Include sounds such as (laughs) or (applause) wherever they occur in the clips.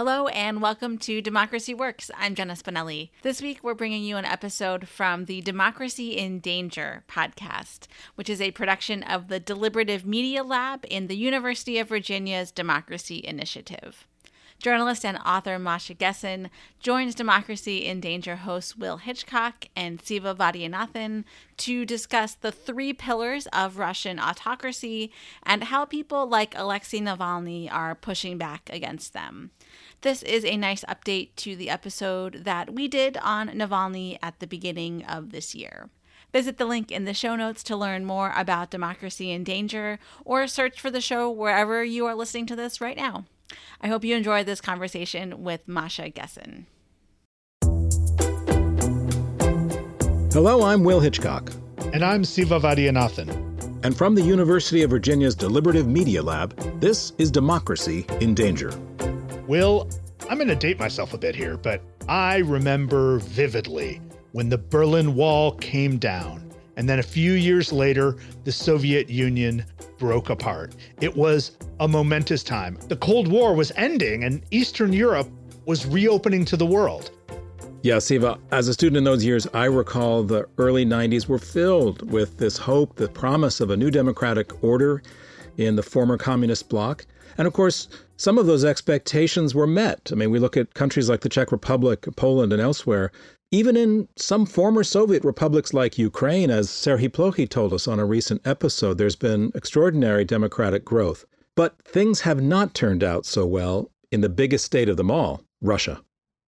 Hello and welcome to Democracy Works. I'm Jenna Spinelli. This week we're bringing you an episode from the Democracy in Danger podcast, which is a production of the Deliberative Media Lab in the University of Virginia's Democracy Initiative. Journalist and author Masha Gessen joins Democracy in Danger hosts Will Hitchcock and Siva Vaidhyanathan to discuss the three pillars of Russian autocracy and how people like Alexei Navalny are pushing back against them. This is a nice update to the episode that we did on Navalny at the beginning of this year. Visit the link in the show notes to learn more about Democracy in Danger or search for the show wherever you are listening to this right now. I hope you enjoyed this conversation with Masha Gessen. Hello, I'm Will Hitchcock. And I'm Siva Vaidhyanathan. And from the University of Virginia's Deliberative Media Lab, this is Democracy in Danger. Will, I'm going to date myself a bit here, but I remember vividly when the Berlin Wall came down. And then a few years later, the Soviet Union broke apart. It was a momentous time. The Cold War was ending, and Eastern Europe was reopening to the world. Yeah, Siva, as a student in those years, I recall the early 90s were filled with this hope, the promise of a new democratic order in the former communist bloc. And of course, some of those expectations were met. I mean, we look at countries like the Czech Republic, Poland, and elsewhere. Even in some former Soviet republics like Ukraine, as Serhiy Plokhy told us on a recent episode, there's been extraordinary democratic growth. But things have not turned out so well in the biggest state of them all, Russia.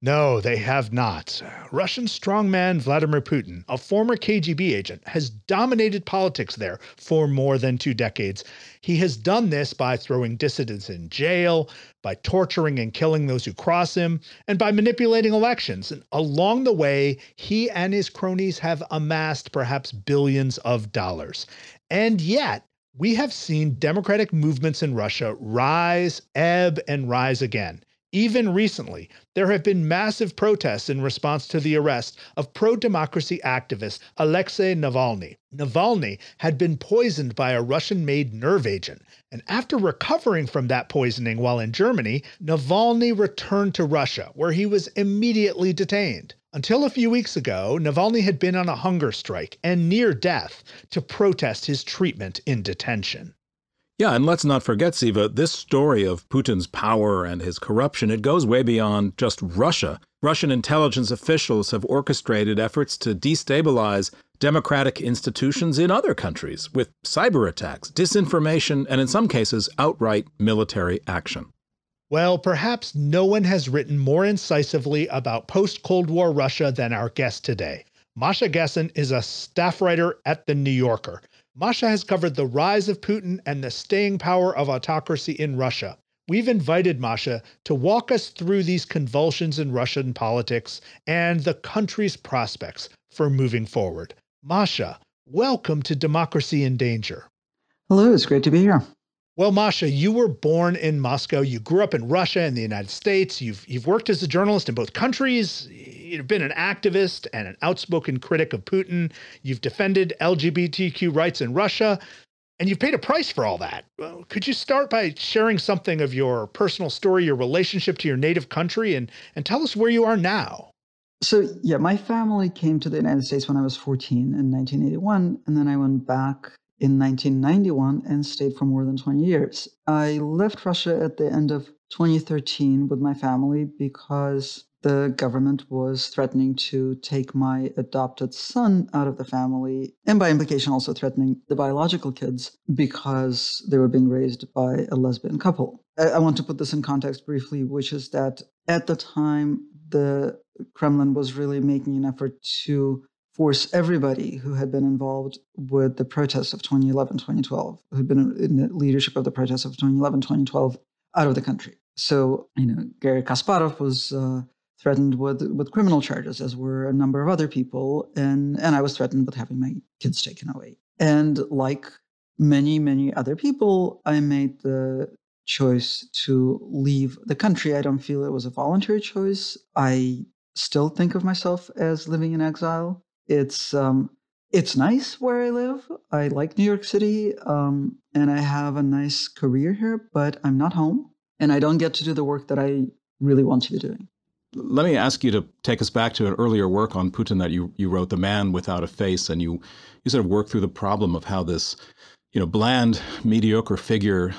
No, they have not. Russian strongman Vladimir Putin, a former KGB agent, has dominated politics there for more than two decades. He has done this by throwing dissidents in jail, by torturing and killing those who cross him, and by manipulating elections. And along the way, he and his cronies have amassed perhaps billions of dollars. And yet, we have seen democratic movements in Russia rise, ebb, and rise again. Even recently, there have been massive protests in response to the arrest of pro democracy activist Alexei Navalny. Navalny had been poisoned by a Russian made nerve agent, and after recovering from that poisoning while in Germany, Navalny returned to Russia, where he was immediately detained. Until a few weeks ago, Navalny had been on a hunger strike and near death to protest his treatment in detention. Yeah, and let's not forget, Siva, this story of Putin's power and his corruption, it goes way beyond just Russia. Russian intelligence officials have orchestrated efforts to destabilize democratic institutions in other countries with cyber attacks, disinformation, and in some cases, outright military action. Well, perhaps no one has written more incisively about post Cold War Russia than our guest today. Masha Gessen is a staff writer at The New Yorker. Masha has covered the rise of Putin and the staying power of autocracy in Russia. We've invited Masha to walk us through these convulsions in Russian politics and the country's prospects for moving forward. Masha, welcome to Democracy in Danger. Hello, it's great to be here. Well, Masha, you were born in Moscow. You grew up in Russia and the United States. You've you've worked as a journalist in both countries. You've been an activist and an outspoken critic of Putin. You've defended LGBTQ rights in Russia, and you've paid a price for all that. Could you start by sharing something of your personal story, your relationship to your native country, and and tell us where you are now? So, yeah, my family came to the United States when I was 14 in 1981, and then I went back in 1991 and stayed for more than 20 years. I left Russia at the end of 2013 with my family because the government was threatening to take my adopted son out of the family, and by implication, also threatening the biological kids because they were being raised by a lesbian couple. I, want to put this in context briefly, which is that at the time, the Kremlin was really making an effort to force everybody who had been involved with the protests of 2011 2012, who'd been in the leadership of the protests of 2011 2012, out of the country. So, you know, Garry Kasparov was uh, threatened with, with criminal charges, as were a number of other people. And, and I was threatened with having my kids taken away. And like many, many other people, I made the choice to leave the country. I don't feel it was a voluntary choice. I still think of myself as living in exile. It's um, it's nice where I live. I like New York City, um, and I have a nice career here, but I'm not home, and I don't get to do the work that I really want to be doing. Let me ask you to take us back to an earlier work on Putin that you, you wrote, The Man Without a Face, and you, you sort of work through the problem of how this, you know, bland, mediocre figure,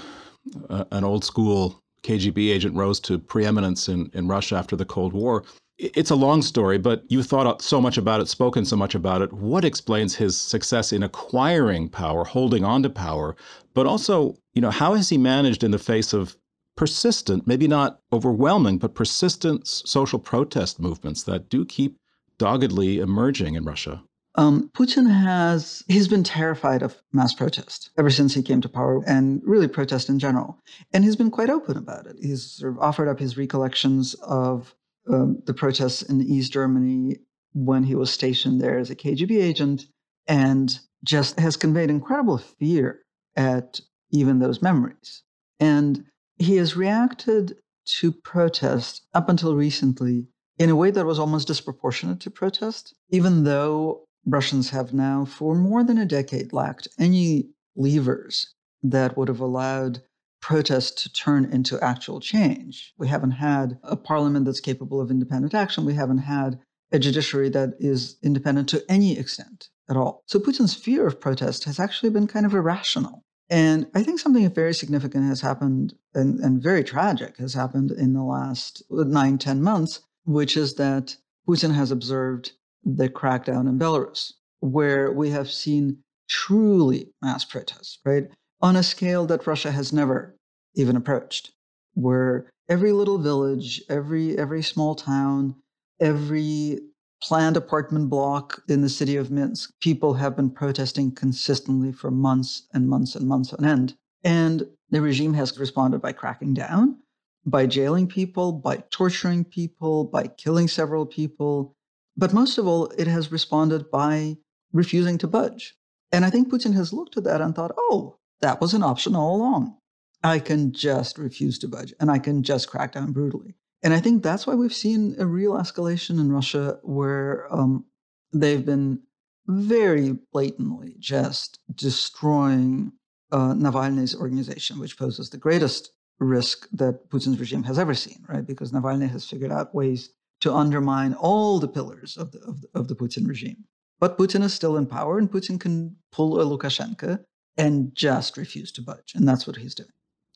uh, an old school KGB agent rose to preeminence in, in Russia after the Cold War. It's a long story, but you thought so much about it, spoken so much about it. What explains his success in acquiring power, holding on to power, but also, you know, how has he managed in the face of persistent, maybe not overwhelming, but persistent social protest movements that do keep doggedly emerging in Russia? Um, Putin has he's been terrified of mass protest ever since he came to power, and really protest in general. And he's been quite open about it. He's sort of offered up his recollections of um, the protests in East Germany when he was stationed there as a KGB agent, and just has conveyed incredible fear at even those memories. And he has reacted to protest up until recently in a way that was almost disproportionate to protest, even though Russians have now, for more than a decade, lacked any levers that would have allowed protest to turn into actual change. We haven't had a parliament that's capable of independent action. We haven't had a judiciary that is independent to any extent at all. So Putin's fear of protest has actually been kind of irrational. And I think something very significant has happened and, and very tragic has happened in the last nine, ten months, which is that Putin has observed the crackdown in Belarus, where we have seen truly mass protests, right? On a scale that Russia has never even approached, where every little village, every every small town, every planned apartment block in the city of Minsk, people have been protesting consistently for months and months and months on end. And the regime has responded by cracking down, by jailing people, by torturing people, by killing several people, but most of all, it has responded by refusing to budge. And I think Putin has looked at that and thought, oh, that was an option all along. I can just refuse to budge and I can just crack down brutally. And I think that's why we've seen a real escalation in Russia where um, they've been very blatantly just destroying uh, Navalny's organization, which poses the greatest risk that Putin's regime has ever seen, right? Because Navalny has figured out ways to undermine all the pillars of the, of the, of the Putin regime. But Putin is still in power, and Putin can pull a Lukashenko and just refuse to budge. And that's what he's doing.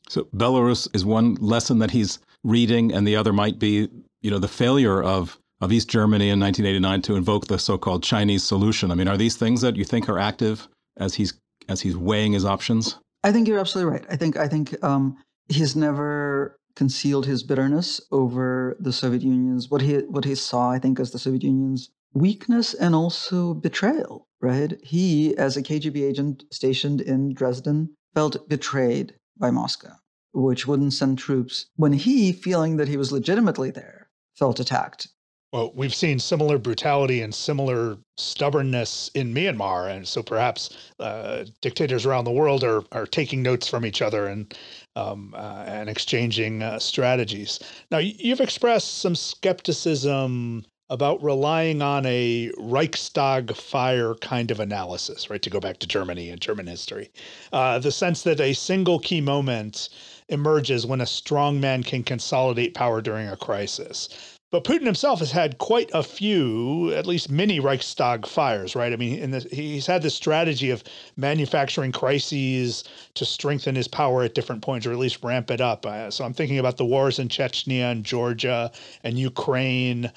So Belarus is one lesson that he's reading, and the other might be, you know, the failure of of East Germany in 1989 to invoke the so-called Chinese solution. I mean, are these things that you think are active as he's as he's weighing his options? I think you're absolutely right. I think I think um, he's never concealed his bitterness over the Soviet Union's what he what he saw, I think, as the Soviet Union's weakness and also betrayal. Right? He, as a KGB agent stationed in Dresden, felt betrayed by Moscow, which wouldn't send troops when he, feeling that he was legitimately there, felt attacked well, we've seen similar brutality and similar stubbornness in Myanmar, and so perhaps uh, dictators around the world are are taking notes from each other and um, uh, and exchanging uh, strategies. Now, you've expressed some skepticism about relying on a Reichstag fire kind of analysis, right? To go back to Germany and German history, uh, the sense that a single key moment emerges when a strong man can consolidate power during a crisis. But Putin himself has had quite a few, at least mini Reichstag fires, right? I mean, the, he's had this strategy of manufacturing crises to strengthen his power at different points, or at least ramp it up. Uh, so I'm thinking about the wars in Chechnya and Georgia and Ukraine.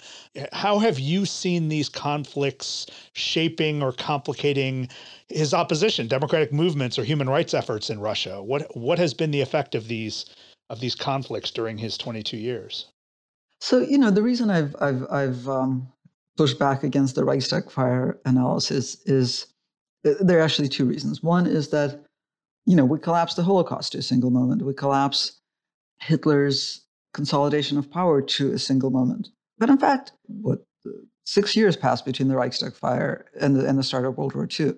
How have you seen these conflicts shaping or complicating his opposition, democratic movements, or human rights efforts in Russia? What what has been the effect of these of these conflicts during his 22 years? So you know the reason I've I've I've um, pushed back against the Reichstag fire analysis is uh, there are actually two reasons. One is that you know we collapse the Holocaust to a single moment. We collapse Hitler's consolidation of power to a single moment. But in fact, what six years passed between the Reichstag fire and the, and the start of World War II.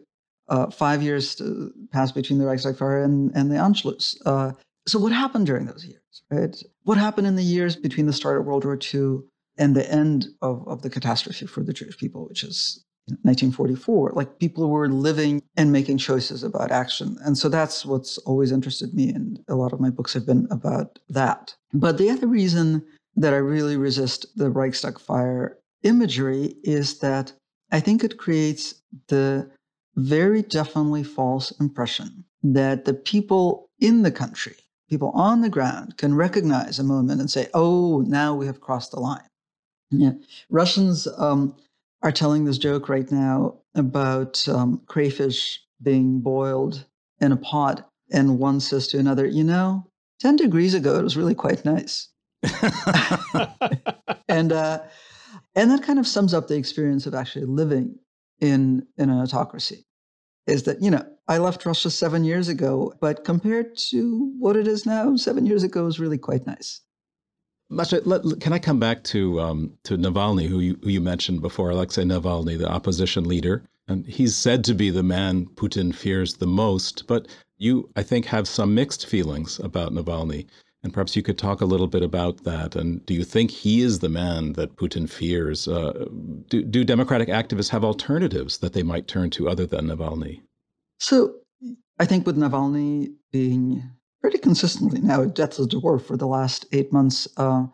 Uh, five years uh, passed between the Reichstag fire and, and the Anschluss. Uh, so what happened during those years, right? What happened in the years between the start of World War II and the end of, of the catastrophe for the Jewish people, which is 1944? Like people were living and making choices about action. And so that's what's always interested me. And a lot of my books have been about that. But the other reason that I really resist the Reichstag fire imagery is that I think it creates the very definitely false impression that the people in the country, people on the ground, can recognize a moment and say, oh, now we have crossed the line. Yeah. Russians um, are telling this joke right now about um, crayfish being boiled in a pot. And one says to another, you know, 10 degrees ago, it was really quite nice. (laughs) and, uh, and that kind of sums up the experience of actually living in, in an autocracy is that, you know, I left Russia seven years ago, but compared to what it is now, seven years ago was really quite nice. Masha, can I come back to um, to Navalny, who you, who you mentioned before, Alexei Navalny, the opposition leader, and he's said to be the man Putin fears the most. But you, I think, have some mixed feelings about Navalny, and perhaps you could talk a little bit about that. And do you think he is the man that Putin fears? Uh, do, do democratic activists have alternatives that they might turn to other than Navalny? So, I think with Navalny being pretty consistently now at death's door for the last eight months. Uh,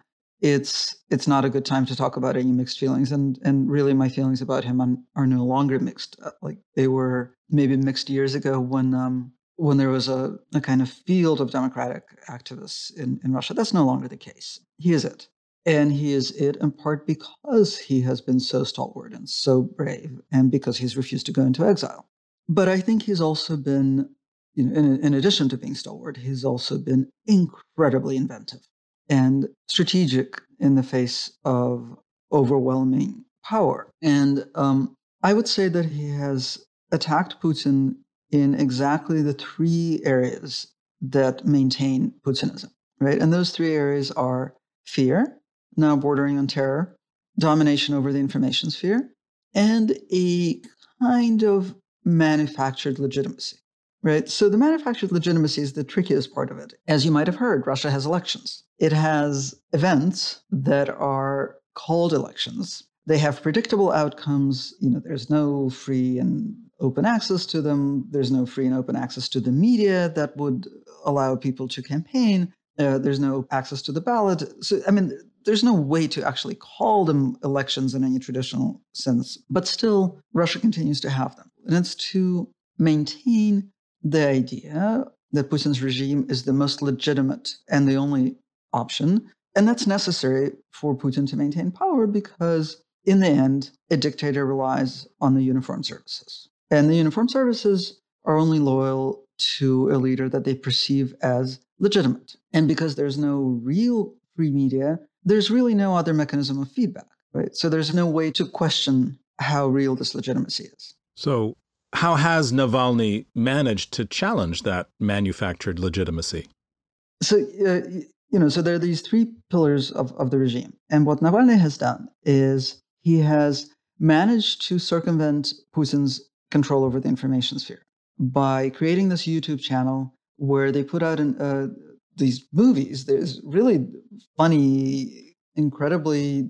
it's it's not a good time to talk about any mixed feelings, and and really my feelings about him are, are no longer mixed. Uh, like they were maybe mixed years ago when um, when there was a, a kind of field of democratic activists in, in Russia. That's no longer the case. He is it. And he is it in part because he has been so stalwart and so brave, and because he's refused to go into exile. But I think he's also been you know, in, in addition to being stalwart, he's also been incredibly inventive and strategic in the face of overwhelming power. And um, I would say that he has attacked Putin in exactly the three areas that maintain Putinism, right? And those three areas are fear, now bordering on terror, domination over the information sphere, and a kind of manufactured legitimacy right? So the manufactured legitimacy is the trickiest part of it. As you might have heard, Russia has elections. It has events that are called elections. They have predictable outcomes. You know, there's no free and open access to them. There's no free and open access to the media that would allow people to campaign. Uh, there's no access to the ballot. So, I mean, there's no way to actually call them elections in any traditional sense, but still, Russia continues to have them. And it's to maintain the idea that Putin's regime is the most legitimate and the only option. And that's necessary for Putin to maintain power because, in the end, a dictator relies on the uniformed services. And the uniformed services are only loyal to a leader that they perceive as legitimate. And because there's no real free media, there's really no other mechanism of feedback, right? So there's no way to question how real this legitimacy is. So how has Navalny managed to challenge that manufactured legitimacy? So, uh, you know, so there are these three pillars of, of the regime. And what Navalny has done is he has managed to circumvent Putin's control over the information sphere by creating this YouTube channel where they put out an, uh, these movies. There's really funny, incredibly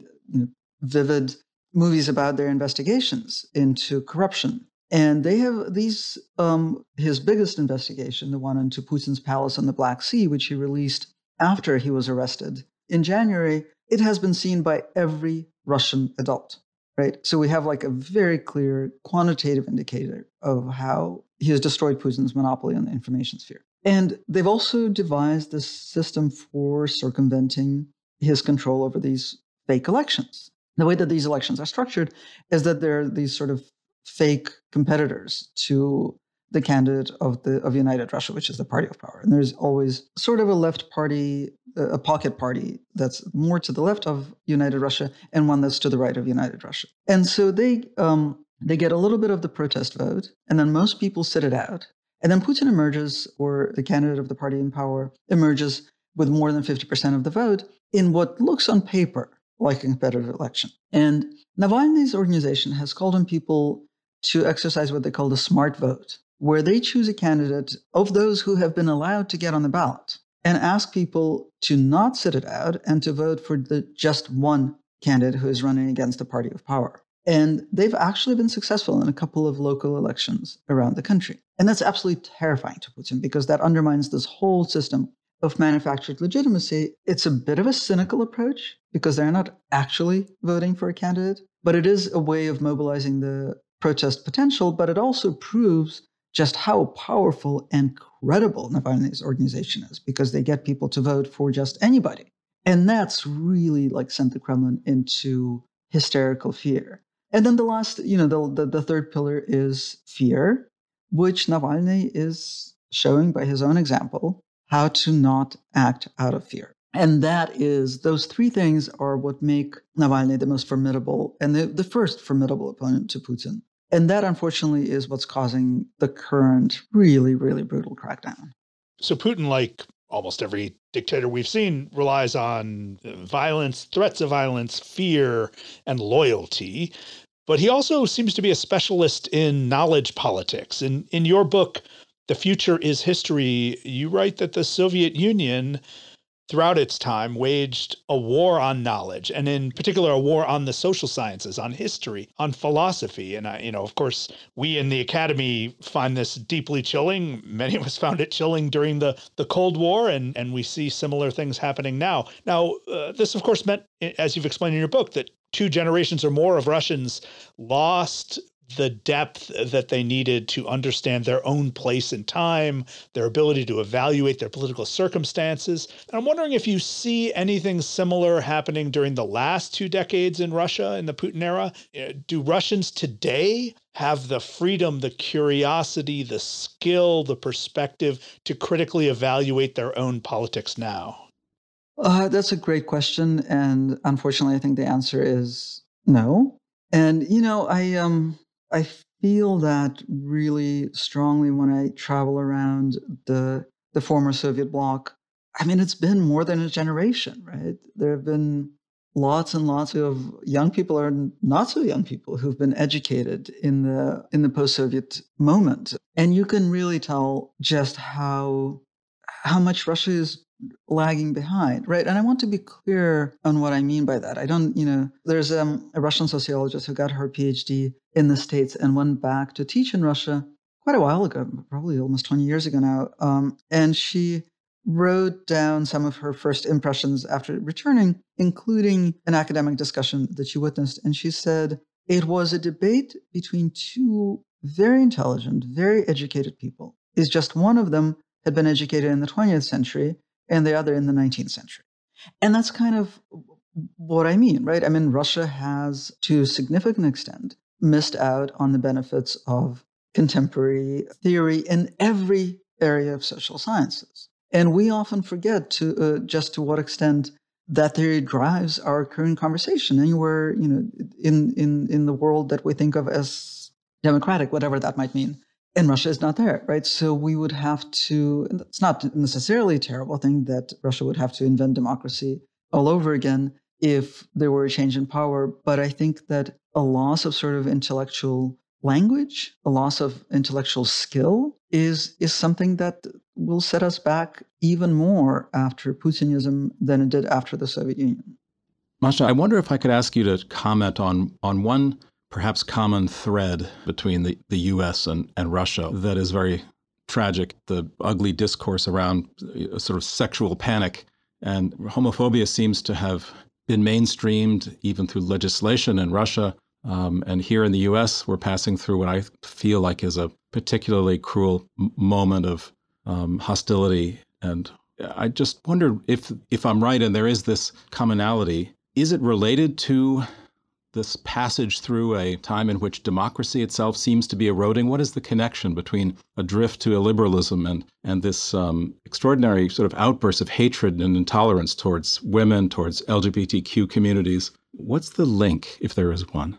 vivid movies about their investigations into corruption and they have these, um, his biggest investigation, the one into Putin's palace on the Black Sea, which he released after he was arrested in January, it has been seen by every Russian adult, right? So we have like a very clear quantitative indicator of how he has destroyed Putin's monopoly on the information sphere. And they've also devised this system for circumventing his control over these fake elections. The way that these elections are structured is that there are these sort of fake competitors to the candidate of the of United Russia, which is the party of power. And there's always sort of a left party, a pocket party that's more to the left of United Russia, and one that's to the right of United Russia. And so they um, they get a little bit of the protest vote, and then most people sit it out. And then Putin emerges, or the candidate of the party in power emerges with more than 50% of the vote in what looks on paper like a competitive election. And Navalny's organization has called on people to exercise what they call the smart vote, where they choose a candidate of those who have been allowed to get on the ballot and ask people to not sit it out and to vote for the just one candidate who is running against the party of power. And they've actually been successful in a couple of local elections around the country. And that's absolutely terrifying to Putin because that undermines this whole system of manufactured legitimacy, it's a bit of a cynical approach because they're not actually voting for a candidate, but it is a way of mobilizing the protest potential. But it also proves just how powerful and credible Navalny's organization is because they get people to vote for just anybody. And that's really like sent the Kremlin into hysterical fear. And then the last, you know, the, the, the third pillar is fear, which Navalny is showing by his own example how to not act out of fear. And that is, those three things are what make Navalny the most formidable and the, the first formidable opponent to Putin. And that, unfortunately, is what's causing the current really, really brutal crackdown. So, Putin, like almost every dictator we've seen, relies on violence, threats of violence, fear, and loyalty. But he also seems to be a specialist in knowledge politics. In, in your book, The Future is History, you write that the Soviet Union throughout its time waged a war on knowledge and in particular a war on the social sciences on history on philosophy. And I, you know of course we in the academy find this deeply chilling. Many of us found it chilling during the the cold war and and we see similar things happening now. Now uh, this of course meant as you've explained in your book that two generations or more of russians lost the depth that they needed to understand their own place in time, their ability to evaluate their political circumstances. And I'm wondering if you see anything similar happening during the last two decades in Russia in the Putin era. Uh, do Russians today have the freedom, the curiosity, the skill, the perspective to critically evaluate their own politics now? Uh, that's a great question. And unfortunately, I think the answer is no. And, you know, I, um, I feel that really strongly when I travel around the the former Soviet bloc. I mean, it's been more than a generation, right? There have been lots and lots of young people or not so young people who've been educated in the in the post-Soviet moment, and you can really tell just how how much Russia is lagging behind, right? And I want to be clear on what I mean by that. I don't, you know, there's um, a Russian sociologist who got her PhD in the States and went back to teach in Russia quite a while ago, probably almost 20 years ago now. Um, and she wrote down some of her first impressions after returning, including an academic discussion that she witnessed. And she said, it was a debate between two very intelligent, very educated people. Is just one of them had been educated in the 20th century and the other in the 19th century. And that's kind of what I mean, right? I mean, Russia has, to a significant extent, missed out on the benefits of contemporary theory in every area of social sciences. And we often forget to uh, just to what extent that theory drives our current conversation anywhere, you know, in, in, in the world that we think of as democratic, whatever that might mean and Russia is not there, right? So we would have to, it's not necessarily a terrible thing that Russia would have to invent democracy all over again if there were a change in power. But I think that a loss of sort of intellectual language, a loss of intellectual skill is, is something that will set us back even more after Putinism than it did after the Soviet Union. Masha, I wonder if I could ask you to comment on, on one perhaps common thread between the, the US and, and Russia that is very tragic the ugly discourse around uh, sort of sexual panic. And homophobia seems to have been mainstreamed even through legislation in Russia. Um, and here in the US, we're passing through what I feel like is a particularly cruel m- moment of um, hostility. And I just wonder if, if I'm right and there is this commonality, is it related to this passage through a time in which democracy itself seems to be eroding? What is the connection between a drift to illiberalism and, and this um, extraordinary sort of outburst of hatred and intolerance towards women, towards LGBTQ communities? What's the link, if there is one?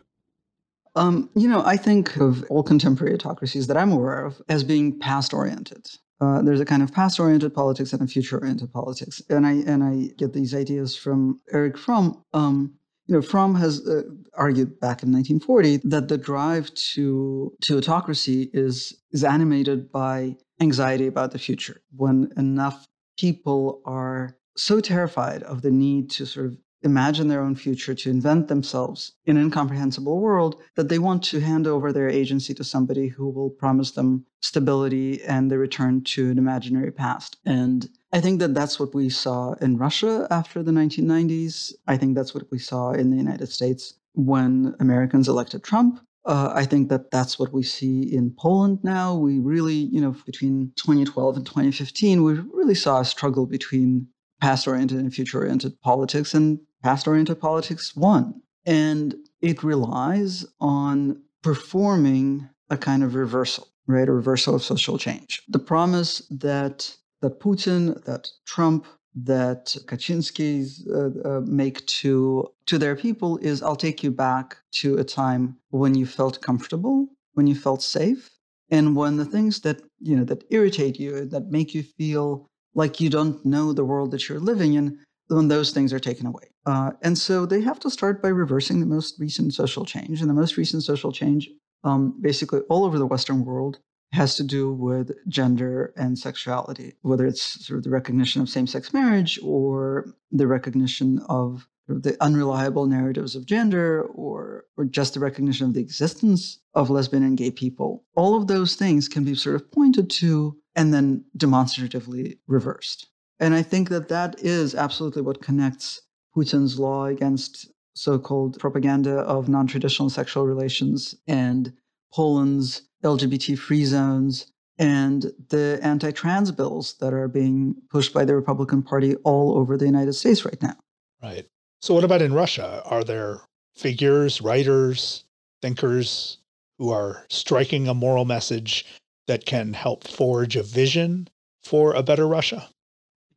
Um, you know, I think of all contemporary autocracies that I'm aware of as being past oriented. Uh, there's a kind of past oriented politics and a future oriented politics. And I, and I get these ideas from Erich Fromm. Um, you know, Fromm has uh, argued back in 1940 that the drive to to autocracy is is animated by anxiety about the future. When enough people are so terrified of the need to sort of imagine their own future, to invent themselves in an incomprehensible world, that they want to hand over their agency to somebody who will promise them stability and the return to an imaginary past. And I think that that's what we saw in Russia after the 1990s. I think that's what we saw in the United States when Americans elected Trump. Uh, I think that that's what we see in Poland now. We really, you know, between 2012 and 2015, we really saw a struggle between past oriented and future oriented politics, and past oriented politics won. And it relies on performing a kind of reversal, right? A reversal of social change. The promise that that Putin, that Trump, that Kaczynski uh, uh, make to to their people is I'll take you back to a time when you felt comfortable, when you felt safe, and when the things that you know that irritate you, that make you feel like you don't know the world that you're living in, when those things are taken away. Uh, and so they have to start by reversing the most recent social change, and the most recent social change, um, basically all over the Western world, has to do with gender and sexuality, whether it's sort of the recognition of same sex marriage or the recognition of the unreliable narratives of gender or, or just the recognition of the existence of lesbian and gay people. All of those things can be sort of pointed to and then demonstratively reversed. And I think that that is absolutely what connects Putin's law against so called propaganda of non traditional sexual relations and Poland's LGBT free zones, and the anti trans bills that are being pushed by the Republican Party all over the United States right now. Right. So, what about in Russia? Are there figures, writers, thinkers who are striking a moral message that can help forge a vision for a better Russia?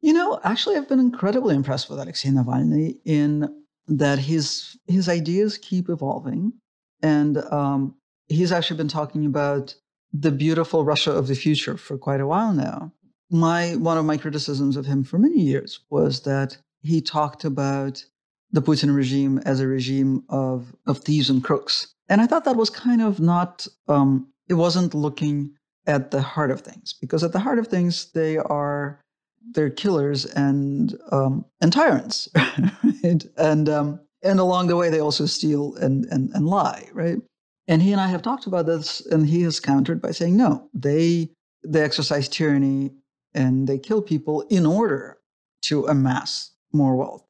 You know, actually, I've been incredibly impressed with Alexei Navalny in that his his ideas keep evolving, and um, he's actually been talking about the beautiful Russia of the future for quite a while now. My one of my criticisms of him for many years was that he talked about the Putin regime as a regime of of thieves and crooks, and I thought that was kind of not. Um, it wasn't looking at the heart of things because at the heart of things they are they're killers and um, and tyrants, (laughs) right? and um, and along the way they also steal and and and lie, right? And he and I have talked about this, and he has countered by saying, no, they they exercise tyranny and they kill people in order to amass more wealth.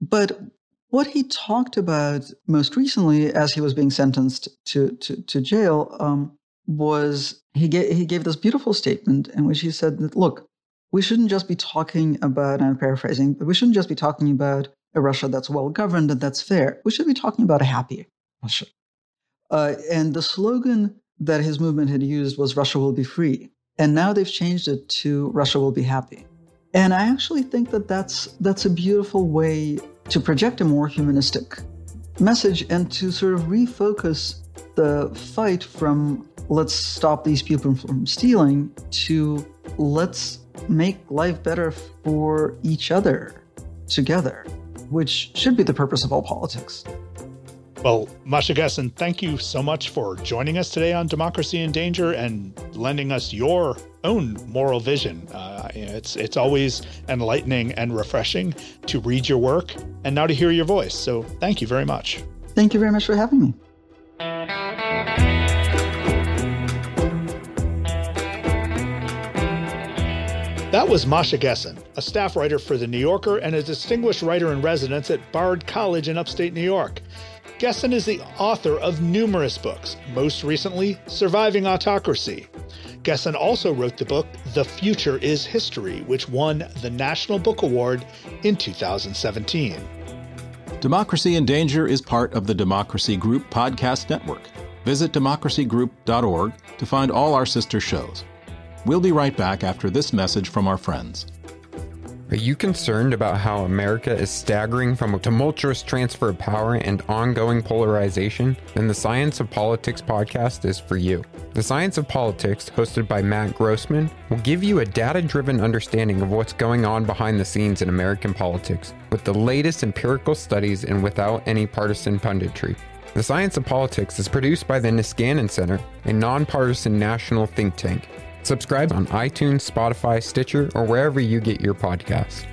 But what he talked about most recently, as he was being sentenced to to, to jail, um, was he gave he gave this beautiful statement in which he said that look, we shouldn't just be talking about. I'm paraphrasing, but we shouldn't just be talking about a Russia that's well governed and that's fair. We should be talking about a happy Russia. Uh, and the slogan that his movement had used was Russia will be free. And now they've changed it to Russia will be happy. And I actually think that that's, that's a beautiful way to project a more humanistic message and to sort of refocus the fight from let's stop these people from stealing to let's make life better for each other together, which should be the purpose of all politics. Well, Masha Gessen, thank you so much for joining us today on Democracy in Danger and lending us your own moral vision. Uh, it's it's always enlightening and refreshing to read your work and now to hear your voice. So thank you very much. Thank you very much for having me. That was Masha Gessen, a staff writer for The New Yorker and a distinguished writer in residence at Bard College in upstate New York. Gessen is the author of numerous books, most recently, Surviving Autocracy. Gessen also wrote the book The Future is History, which won the National Book Award in 2017. Democracy in Danger is part of the Democracy Group podcast network. Visit democracygroup.org to find all our sister shows. We'll be right back after this message from our friends. Are you concerned about how America is staggering from a tumultuous transfer of power and ongoing polarization? Then the Science of Politics podcast is for you. The Science of Politics, hosted by Matt Grossmann, will give you a data driven understanding of what's going on behind the scenes in American politics, with the latest empirical studies and without any partisan punditry. The Science of Politics is produced by the Niskanen Center, a nonpartisan national think tank. Subscribe on iTunes, Spotify, Stitcher, or wherever you get your podcasts.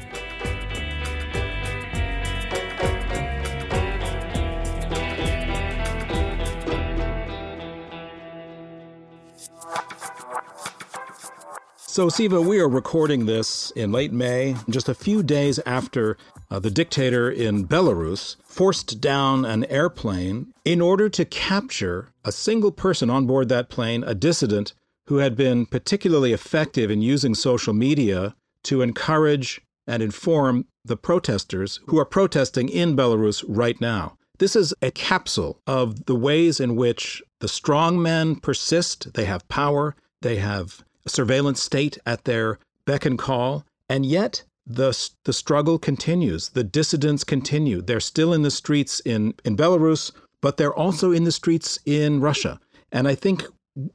So, Siva, we are recording this in late May, just a few days after uh, the dictator in Belarus forced down an airplane in order to capture a single person on board that plane, a dissident who had been particularly effective in using social media to encourage and inform the protesters who are protesting in Belarus right now. This is a capsule of the ways in which the strong men persist. They have power, they have a surveillance state at their beck and call, and yet the, the struggle continues. The dissidents continue. They're still in the streets in, in Belarus, but they're also in the streets in Russia. And I think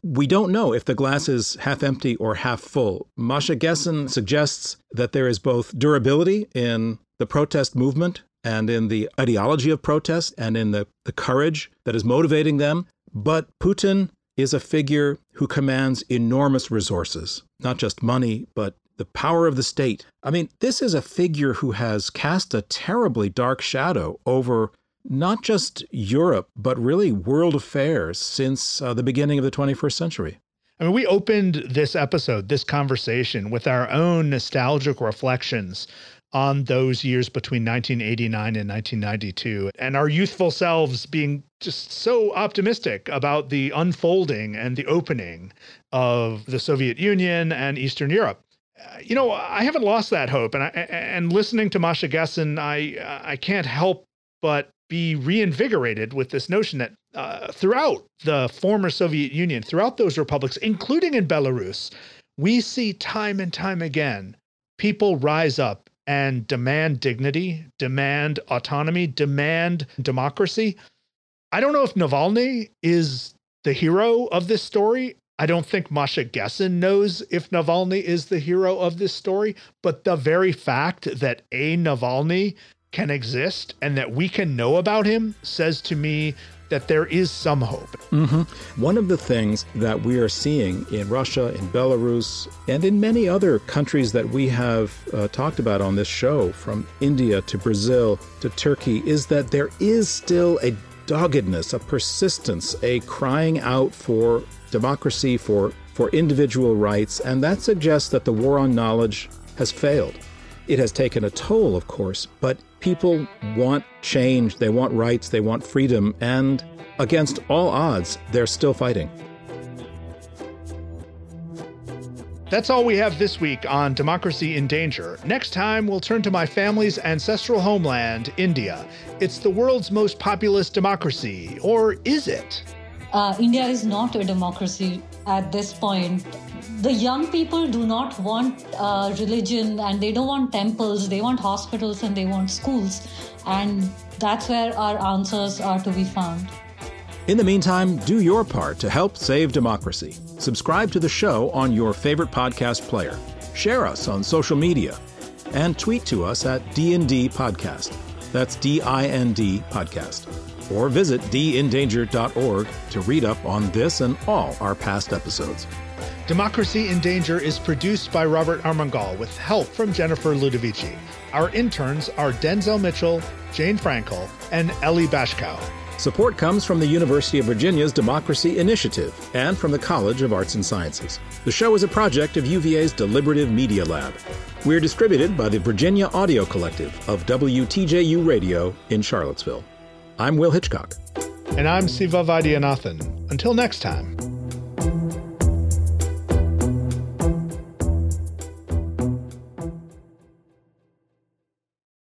we don't know if the glass is half empty or half full. Masha Gessen suggests that there is both durability in the protest movement and in the ideology of protest and in the, the courage that is motivating them. But Putin is a figure who commands enormous resources, not just money, but the power of the state. I mean, this is a figure who has cast a terribly dark shadow over not just Europe, but really world affairs since uh, the beginning of the 21st century. I mean, we opened this episode, this conversation, with our own nostalgic reflections on those years between 1989 and 1992, and our youthful selves being just so optimistic about the unfolding and the opening of the Soviet Union and Eastern Europe. Uh, you know, I haven't lost that hope, and I, and listening to Masha Gessen, I I can't help but be reinvigorated with this notion that uh, throughout the former Soviet Union, throughout those republics, including in Belarus, we see time and time again people rise up and demand dignity, demand autonomy, demand democracy. I don't know if Navalny is the hero of this story. I don't think Masha Gessen knows if Navalny is the hero of this story, but the very fact that a Navalny can exist and that we can know about him says to me that there is some hope. Mm-hmm. One of the things that we are seeing in Russia, in Belarus, and in many other countries that we have uh, talked about on this show, from India to Brazil to Turkey, is that there is still a doggedness, a persistence, a crying out for democracy, for, for individual rights, and that suggests that the war on knowledge has failed. It has taken a toll, of course, but people want change, they want rights, they want freedom, and against all odds, they're still fighting. That's all we have this week on Democracy in Danger. Next time, we'll turn to my family's ancestral homeland, India. It's the world's most populous democracy, or is it? Uh, India is not a democracy at this point the young people do not want uh, religion and they don't want temples. They want hospitals and they want schools. And that's where our answers are to be found. In the meantime do your part to help save democracy. Subscribe to the show on your favorite podcast player. Share us on social media and tweet to us at d&d podcast. That's d-i-n-d podcast. Or visit dindanger.org to read up on this and all our past episodes Democracy in Danger is produced by Robert Armengol with help from Jennifer Ludovici. Our interns are Denzel Mitchell, Jane Frankel, and Ellie Bashkow. Support comes from the University of Virginia's Democracy Initiative and from the College of Arts and Sciences. The show is a project of UVA's Deliberative Media Lab. We're distributed by the Virginia Audio Collective of WTJU Radio in Charlottesville. I'm Will Hitchcock. And I'm Siva Vaidhyanathan. Until next time.